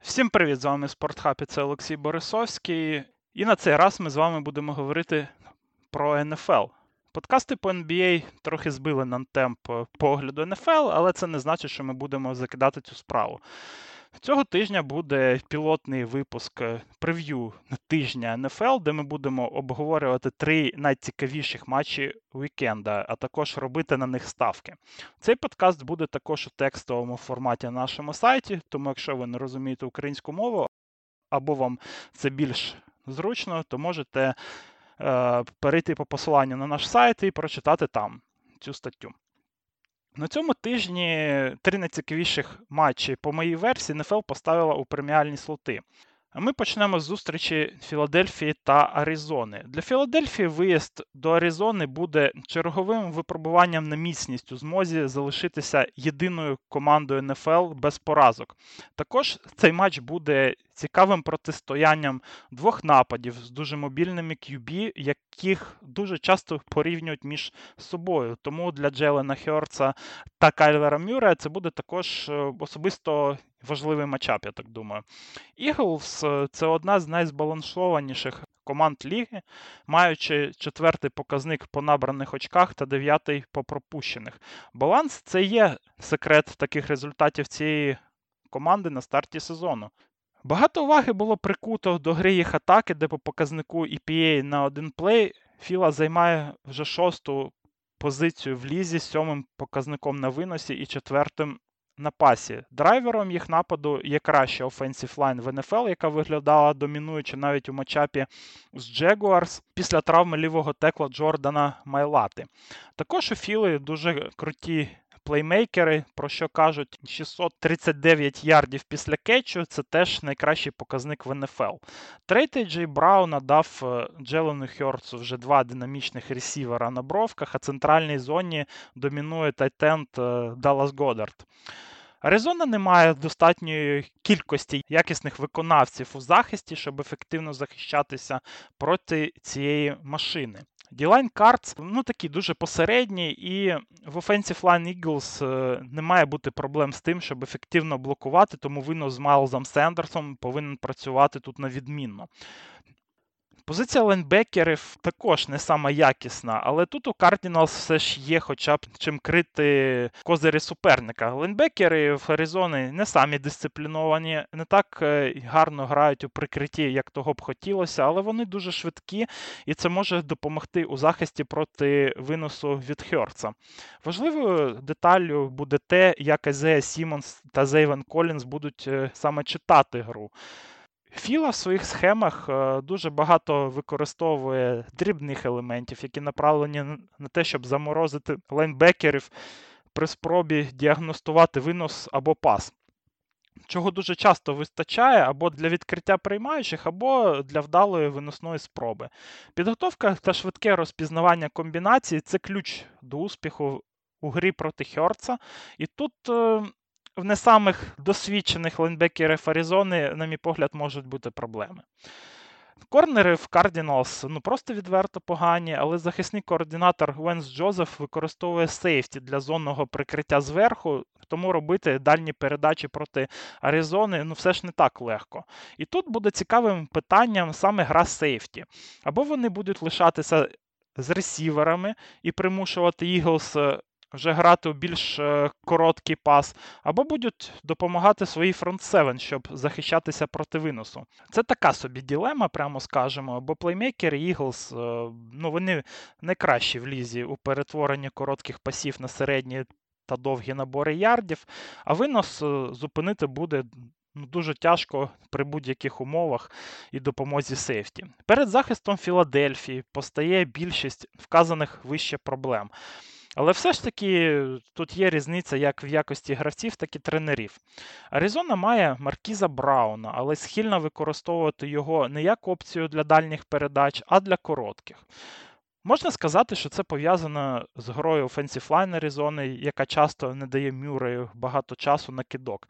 Всім привіт! З вами Спортхаб і це Олексій Борисовський. І на цей раз ми з вами будемо говорити про НФЛ. Подкасти по NBA трохи збили нам темп погляду НФЛ, але це не значить, що ми будемо закидати цю справу. Цього тижня буде пілотний випуск е, прев'ю тижня НФЛ, де ми будемо обговорювати три найцікавіших матчі вікенда, а також робити на них ставки. Цей подкаст буде також у текстовому форматі на нашому сайті, тому якщо ви не розумієте українську мову, або вам це більш зручно, то можете е, перейти по посиланню на наш сайт і прочитати там цю статтю. На цьому тижні три найцікавіших матчі по моїй версії НФЛ поставила у преміальні слоти. А ми почнемо з зустрічі Філадельфії та Аризони. Для Філадельфії виїзд до Аризони буде черговим випробуванням на міцність у змозі залишитися єдиною командою НФЛ без поразок. Також цей матч буде цікавим протистоянням двох нападів з дуже мобільними QB, яких дуже часто порівнюють між собою. Тому для Джелена Херца та Кайлера Мюра це буде також е, особисто важливий матчап, я так думаю. Eagles – це одна з найзбалансованіших команд ліги, маючи четвертий показник по набраних очках та дев'ятий по пропущених. Баланс це є секрет таких результатів цієї команди на старті сезону. Багато уваги було прикуто до гри їх атаки, де по показнику EPA на один play Філа займає вже шосту позицію в лізі з сьомим показником на виносі і четвертим на пасі. Драйвером їх нападу є краща offensive line в НФЛ, яка виглядала домінуюче навіть у матчапі з Jaguars після травми лівого текла Джордана Майлати. Також у Філи дуже круті плеймейкери, про що кажуть 639 ярдів після кетчу, це теж найкращий показник в НФЛ. Трейд Ей Джей Брауна дав е, Джелену Хьортсу вже два динамічних ресівера на бровках, а центральній зоні домінує тайтенд Даллас Годард. Аризона не має достатньої кількості якісних виконавців у захисті, щоб ефективно захищатися проти цієї машини. Ділайн Cards, ну такі дуже посередні, і в Offensive Line Eagles е, не має бути проблем з тим, щоб ефективно блокувати, тому винос з Майлзом Сендерсом повинен працювати тут на відмінно. Позиція лайнбекерів також не сама якісна, але тут у Cardinals все ж є хоча б чим крити козирі суперника. Лайнбекери в Аризони не самі дисципліновані, не так е, гарно грають у прикритті, як того б хотілося, але вони дуже швидкі, і це може допомогти у захисті проти виносу від Херца. Важливою деталлю буде те, як Езея Сіммонс та Зейвен Колінс будуть е, саме читати гру. Філа в своїх схемах е, дуже багато використовує дрібних елементів, які направлені на те, щоб заморозити лайнбекерів при спробі діагностувати винос або пас. Чого дуже часто вистачає або для відкриття приймаючих, або для вдалої виносної спроби. Підготовка та швидке розпізнавання комбінацій це ключ до успіху у грі проти Хьорца. І тут е, в не самих досвідчених лайнбекерів Аризони, на мій погляд, можуть бути проблеми. Корнери в Cardinals ну просто відверто погані, але захисний координатор Венс Джозеф використовує сейфті для зонного прикриття зверху, тому робити дальні передачі проти Аризони ну все ж не так легко. І тут буде цікавим питанням саме гра сейфті. Або вони будуть лишатися з ресіверами і примушувати Eagles вже грати у більш е, короткий пас, або будуть допомагати своїй фронт 7, щоб захищатися проти виносу. Це така собі ділема, прямо скажемо, бо плеймейкери Eagles, е, ну вони найкращі в лізі у перетворенні коротких пасів на середні та довгі набори ярдів, а винос е, зупинити буде. Ну, дуже тяжко при будь-яких умовах і допомозі сейфті. Перед захистом Філадельфії постає більшість вказаних вище проблем. Але все ж таки тут є різниця як в якості гравців, так і тренерів. Аризона має Маркіза Брауна, але схильна використовувати його не як опцію для дальніх передач, а для коротких. Можна сказати, що це пов'язано з грою Offensive Line Аризони, яка часто не дає Мюрею багато часу на кидок.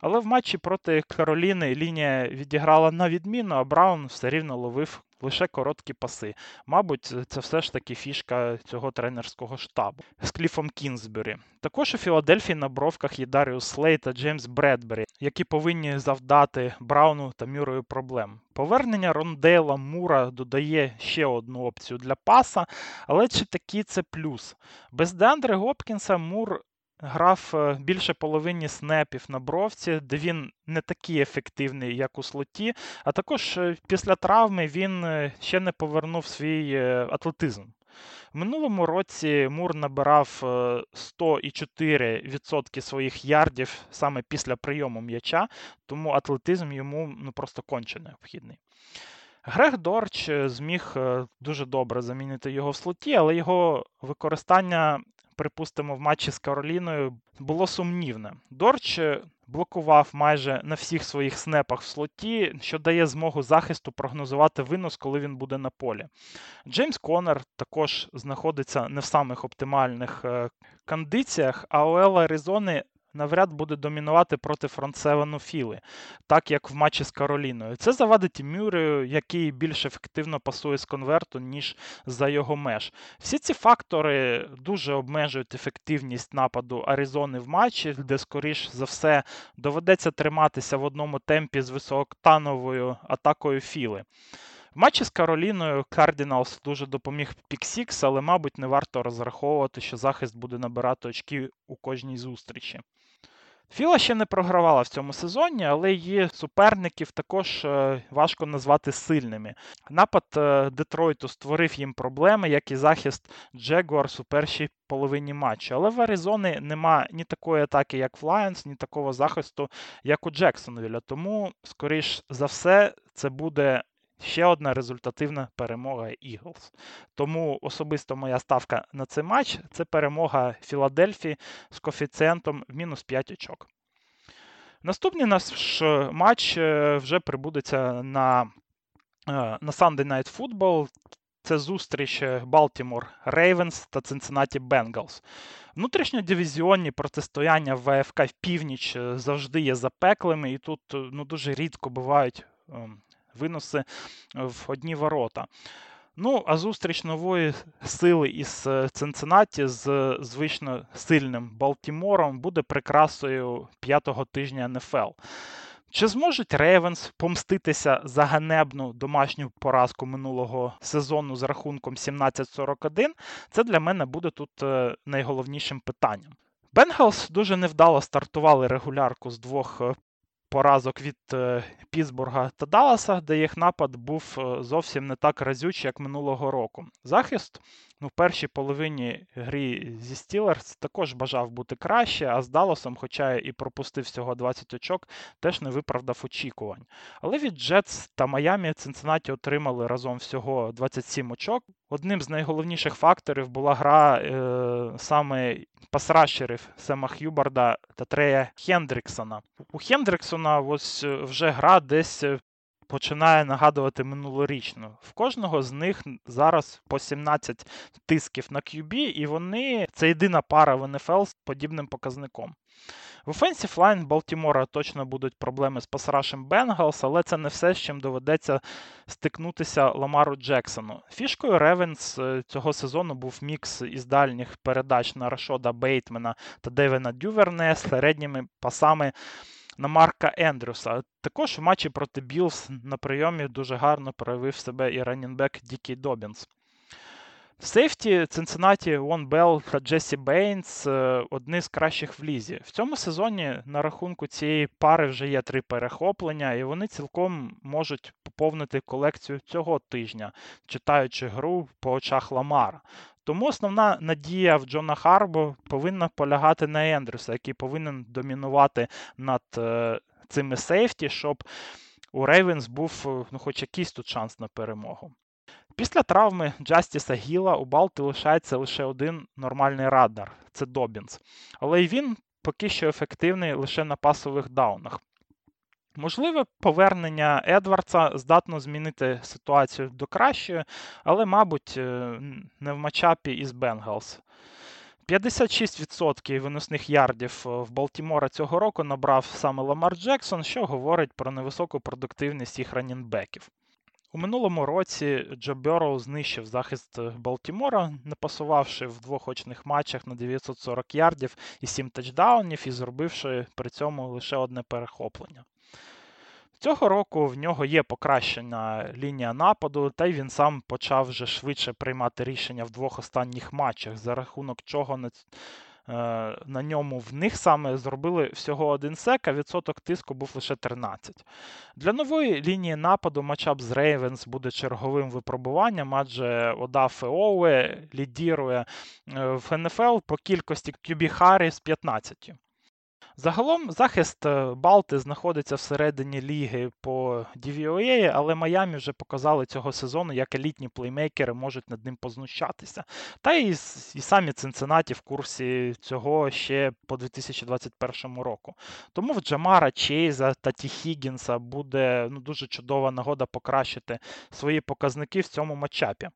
Але в матчі проти Кароліни лінія відіграла на відмінно, а Браун все рівно ловив лише короткі паси. Мабуть, це все ж таки фішка цього тренерського штабу з Кліфом Кінзбері. Також у Філадельфії на бровках є Даріус Слей та Джеймс Бредбері, які повинні завдати Брауну та Мюррею проблем. Повернення Рондейла Мура додає ще одну опцію для паса, але чи такий це плюс? Без Деандре Гопкінса Мур грав е, більше половині снепів на бровці, де він не такий ефективний, як у слоті. А також е, після травми він е, ще не повернув свій атлетизм. В минулому році Мур набирав 104% своїх ярдів саме після прийому м'яча, тому атлетизм йому ну, просто конче необхідний. Грег Дорч зміг дуже добре замінити його в слоті, але його використання припустимо, в матчі з Кароліною було сумнівне. Дорч блокував майже на всіх своїх снепах в слоті, що дає змогу захисту прогнозувати винос, коли він буде на полі. Джеймс Коннор також знаходиться не в самих оптимальних е, кондиціях, а у Аризони навряд буде домінувати проти фронтсевену Філи, так як в матчі з Кароліною. Це завадить Мюрею, який більш ефективно пасує з конверту, ніж за його меж. Всі ці фактори дуже обмежують ефективність нападу Аризони в матчі, де, скоріш за все, доведеться триматися в одному темпі з висококтановою атакою Філи. В матчі з Кароліною Кардіналс дуже допоміг Піксікс, але, мабуть, не варто розраховувати, що захист буде набирати очки у кожній зустрічі. Філа ще не програвала в цьому сезоні, але її суперників також е, важко назвати сильними. Напад е, Детройту створив їм проблеми, як і захист Джегуарс у першій половині матчу. Але в Аризони нема ні такої атаки, як в Лайонс, ні такого захисту, як у Джексонвіля. Тому, скоріш за все, це буде ще одна результативна перемога Eagles. Тому особисто моя ставка на цей матч це перемога Філадельфії з коефіцієнтом в мінус 5 очок. Наступний наш матч е, вже прибудеться на е, на Sunday Night Football. Це зустріч Балтімор Рейвенс та Cincinnati Bengals. Внутрішньодивізіонні протистояння ВФК в північ е, завжди є запеклими, і тут ну, дуже рідко бувають ем, виноси в одні ворота. Ну, а зустріч нової сили із е, Цинциннаті з звично сильним Балтімором буде прикрасою п'ятого тижня НФЛ. Чи зможуть Рейвенс помститися за ганебну домашню поразку минулого сезону з рахунком 17-41? Це для мене буде тут е, найголовнішим питанням. Бенгалс дуже невдало стартували регулярку з двох е, поразок від е, Пісбурга та Далласа, де їх напад був е, зовсім не так разючий, як минулого року. Захист ну, в першій половині грі зі Стілерс також бажав бути краще, а з Далласом, хоча і пропустив всього 20 очок, теж не виправдав очікувань. Але від Джетс та Майамі Цинциннаті отримали разом всього 27 очок. Одним з найголовніших факторів була гра е, саме пасрашерів Сема Х'юбарда та Трея Хендріксона. У Хендріксона ось е, вже гра десь е, починає нагадувати минулорічну. В кожного з них зараз по 17 тисків на QB, і вони це єдина пара в НФЛ з подібним показником. В Offensive Line Балтімора точно будуть проблеми з пасрашем Бенгалс, але це не все, з чим доведеться стикнутися Ламару Джексону. Фішкою Ревенс цього сезону був мікс із дальніх передач на Рашода Бейтмена та Девена Дюверне з середніми пасами на Марка Ендрюса. Також в матчі проти Білс на прийомі дуже гарно проявив себе і ранінбек Джей Кей Доббінс. В сейфті Цинциннаті Вон Белл та Джесі Бейнс е, одні з кращих в лізі. В цьому сезоні на рахунку цієї пари вже є три перехоплення, і вони цілком можуть поповнити колекцію цього тижня, читаючи гру по очах Ламара. Тому основна надія в Джона Харбо повинна полягати на Ендрюса, який повинен домінувати над е, цими сейфті, щоб у Рейвенс був е, ну, хоч якийсь тут шанс на перемогу. Після травми Джастіса Гіла у Балти лишається лише один нормальний радар це Добінс. Але й він поки що ефективний лише на пасових даунах. Можливе повернення Едвардса здатно змінити ситуацію до кращої, але, мабуть, е, не в матчапі із Бенгалс. 56% виносних ярдів в Балтімора цього року набрав саме Ламар Джексон, що говорить про невисоку продуктивність їх ранінбеків. У минулому році Джо Берроу знищив захист Балтімора, напасувавши в двох очних матчах на 940 ярдів і 7 тачдаунів, і зробивши при цьому лише одне перехоплення. Цього року в нього є покращена лінія нападу, та й він сам почав вже швидше приймати рішення в двох останніх матчах, за рахунок чого на, е, ньому в них саме зробили всього один сек, а відсоток тиску був лише 13. Для нової лінії нападу матчап з Рейвенс буде черговим випробуванням, адже Одафе Оуе лідірує е, в НФЛ по кількості QB Харі з 15. Загалом захист е, Балти знаходиться всередині ліги по DVOA, але Майамі вже показали цього сезону, як елітні плеймейкери можуть над ним познущатися. Та і, і самі Цинциннаті в курсі цього ще по 2021 року. Тому в Джамара Чейза та Ті Хіггінса буде ну, дуже чудова нагода покращити свої показники в цьому матчапі.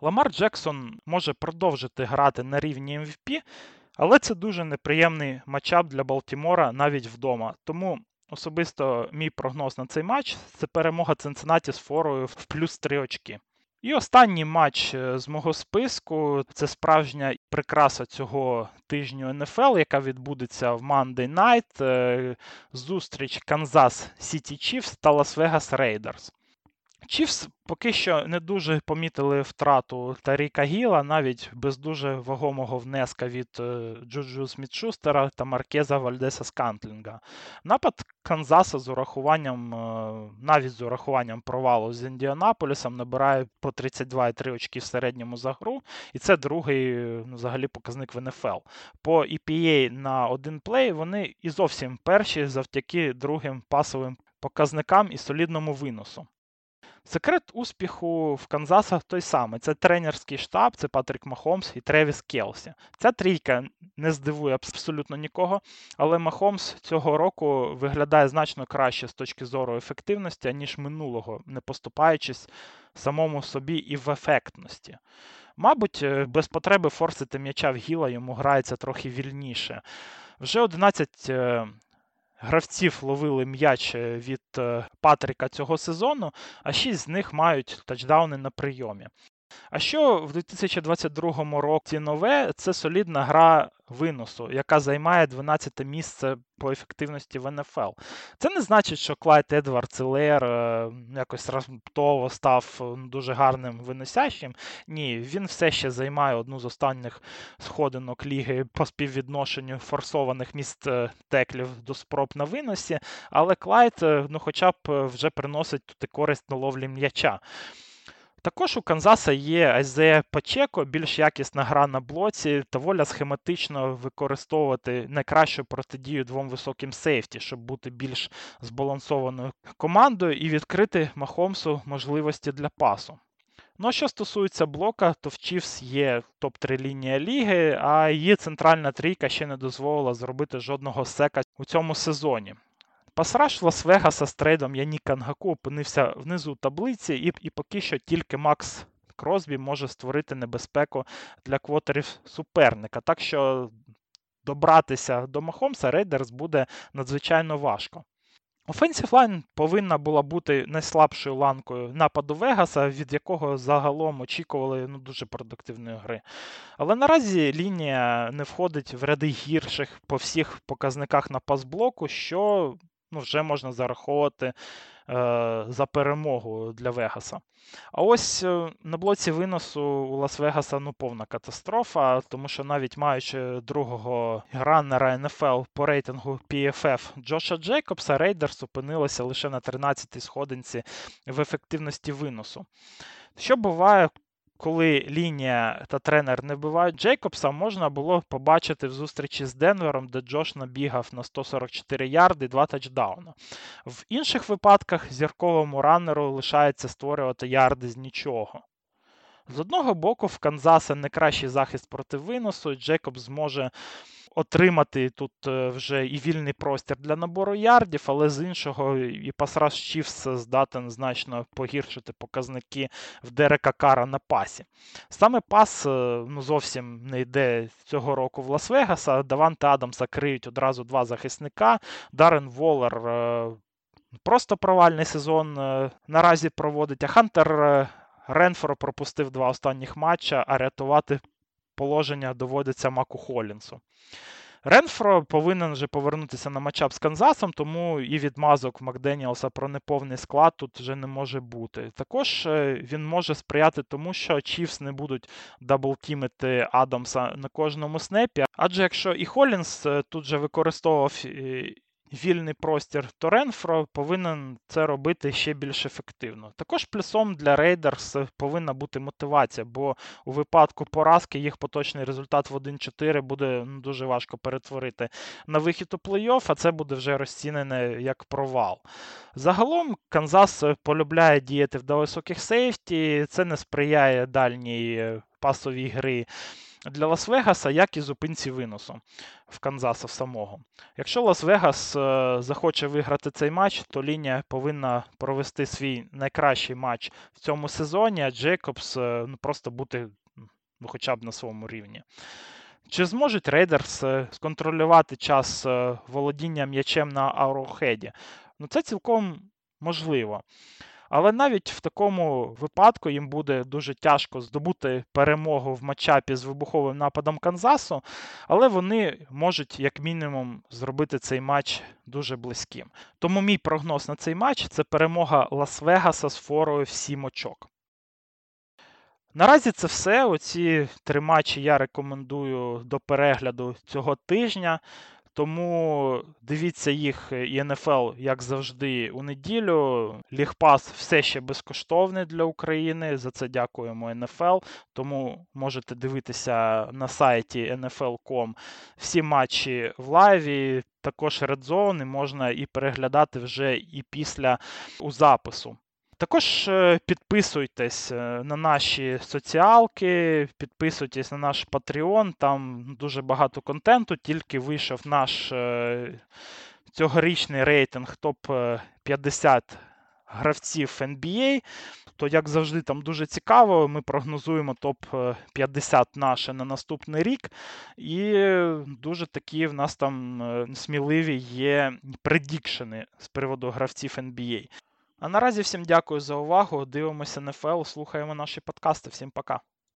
Ламар Джексон може продовжити грати на рівні MVP. Але це дуже неприємний матчап для Балтімора навіть вдома. Тому особисто мій прогноз на цей матч це перемога Цинциннаті з форою в плюс 3 очки. І останній матч е, з мого списку це справжня прикраса цього тижню НФЛ, яка відбудеться в Monday Night. Е, зустріч Канзас Сіті Чіфс та Лас-Вегас Рейдерс. Чіфс поки що не дуже помітили втрату Таріка Гіла, навіть без дуже вагомого внеска від е, Джуджу Смітшустера та Маркеза Вальдеса Скантлінга. Напад Канзаса з урахуванням, е, навіть з урахуванням провалу з Індіанаполісом, набирає по 32,3 очки в середньому за гру, і це другий ну, взагалі показник в НФЛ. По EPA на один плей вони і зовсім перші завдяки другим пасовим показникам і солідному виносу. Секрет успіху в Канзасах той самий: це тренерський штаб, це Патрік Махомс і Тревіс Келсі. Ця трійка не здивує абсолютно нікого, але Махомс цього року виглядає значно краще з точки зору ефективності, ніж минулого, не поступаючись самому собі і в ефектності. Мабуть, е, без потреби форсити м'яча в гіла йому грається трохи вільніше. Вже 11 гравців ловили м'яч е, від е, Патріка цього сезону, а шість з них мають тачдауни на прийомі. А що в 2022 році нове, це солідна гра виносу, яка займає 12 місце по ефективності в НФЛ. Це не значить, що Клайд Едвард Целер якось раптово став е, дуже гарним виносящим. Ні, він все ще займає одну з останніх сходинок ліги по співвідношенню форсованих міст е, теклів до спроб на виносі, але Клайд, е, ну, хоча б вже приносить тут користь на ловлі м'яча. Також у Канзаса є Айзея Пачеко, більш якісна гра на блоці та схематично використовувати найкращу протидію двом високим сейфті, щоб бути більш збалансованою командою і відкрити Махомсу можливості для пасу. Ну а що стосується блока, то в Chiefs є топ-3 лінія ліги, а її центральна трійка ще не дозволила зробити жодного сека у цьому сезоні. Пасраж Лас-Вегаса з трейдом Яніка Нгаку опинився внизу таблиці, і і поки що тільки Макс Кросбі може створити небезпеку для квотерів суперника. Так що добратися до Махомса Рейдерс буде надзвичайно важко. Offensive Line повинна була бути найслабшою ланкою нападу Вегаса, від якого загалом очікували ну, дуже продуктивної гри. Але наразі лінія не входить в ряди гірших по всіх показниках на пасблоку, що ну, вже можна зараховувати е, за перемогу для Вегаса. А ось е, на блоці виносу у Лас-Вегаса ну, повна катастрофа, тому що навіть маючи другого раннера НФЛ по рейтингу PFF Джоша Джейкобса, Рейдерс опинилися лише на 13-й сходинці в ефективності виносу. Що буває, коли лінія та тренер не вбивають Джейкобса, можна було побачити в зустрічі з Денвером, де Джош набігав на 144 ярди, два тачдауна. В інших випадках зірковому раннеру лишається створювати ярди з нічого. З одного боку, в Канзаса не кращий захист проти виносу, Джейкобс зможе отримати тут е, вже і вільний простір для набору ярдів, але з іншого, і pass rush Чіфс здатен значно погіршити показники в Дерека Кара на пасі. Саме пас е, ну, зовсім не йде цього року в Лас-Вегаса. Даванте Адамса криють одразу два захисника. Дарен Волер. Е, просто провальний сезон наразі проводить, а Хантер Ренфро пропустив два останніх матча, а рятувати положення доводиться Маку Холінсу. Ренфро повинен вже повернутися на matchup з Канзасом, тому і відмазок Макденіелса про неповний склад тут вже не може бути. Також е, він може сприяти тому, що Чіфс не будуть даблтімити Адамса на кожному снепі. Адже якщо і Холінс е, тут же використовував вільний простір, то Ренфро повинен це робити ще більш ефективно. Також плюсом для Рейдерс повинна бути мотивація, бо у випадку поразки їх поточний результат в 1-4 буде ну, дуже важко перетворити на вихід у плей-офф, а це буде вже розцінене як провал. Загалом Канзас полюбляє діяти в високих сейфті, це не сприяє дальній е, пасовій гри для Лас-Вегаса, як і зупинці виносу в Канзаса самого. Якщо Лас-Вегас е, захоче виграти цей матч, то лінія повинна провести свій найкращий матч в цьому сезоні, а Джейкобс е, ну, просто бути ну, хоча б на своєму рівні. Чи зможуть Рейдерс е, сконтролювати час володіння м'ячем на Арроухеді? Ну, це цілком можливо. Але навіть в такому випадку їм буде дуже тяжко здобути перемогу в матчапі з вибуховим нападом Канзасу, але вони можуть, як мінімум, зробити цей матч дуже близьким. Тому мій прогноз на цей матч це перемога Лас-Вегаса з форою в 7 очок. Наразі це все. Оці три матчі я рекомендую до перегляду цього тижня. Тому дивіться їх е, і НФЛ, як завжди, у неділю. Лігпас все ще безкоштовний для України. За це дякуємо НФЛ. Тому можете дивитися на сайті NFL.com всі матчі в лайві. Також редзони можна і переглядати вже і після у запису. Також е, підписуйтесь е, на наші соціалки, підписуйтесь на наш Patreon, там дуже багато контенту, тільки вийшов наш е, цьогорічний рейтинг топ-50 гравців NBA. То, як завжди, там дуже цікаво. Ми прогнозуємо топ-50 наше на наступний рік. І дуже такі в нас там сміливі є предікшени з приводу гравців NBA. А наразі всім дякую за увагу. Дивимося НФЛ, слухаємо наші подкасти. Всім пока.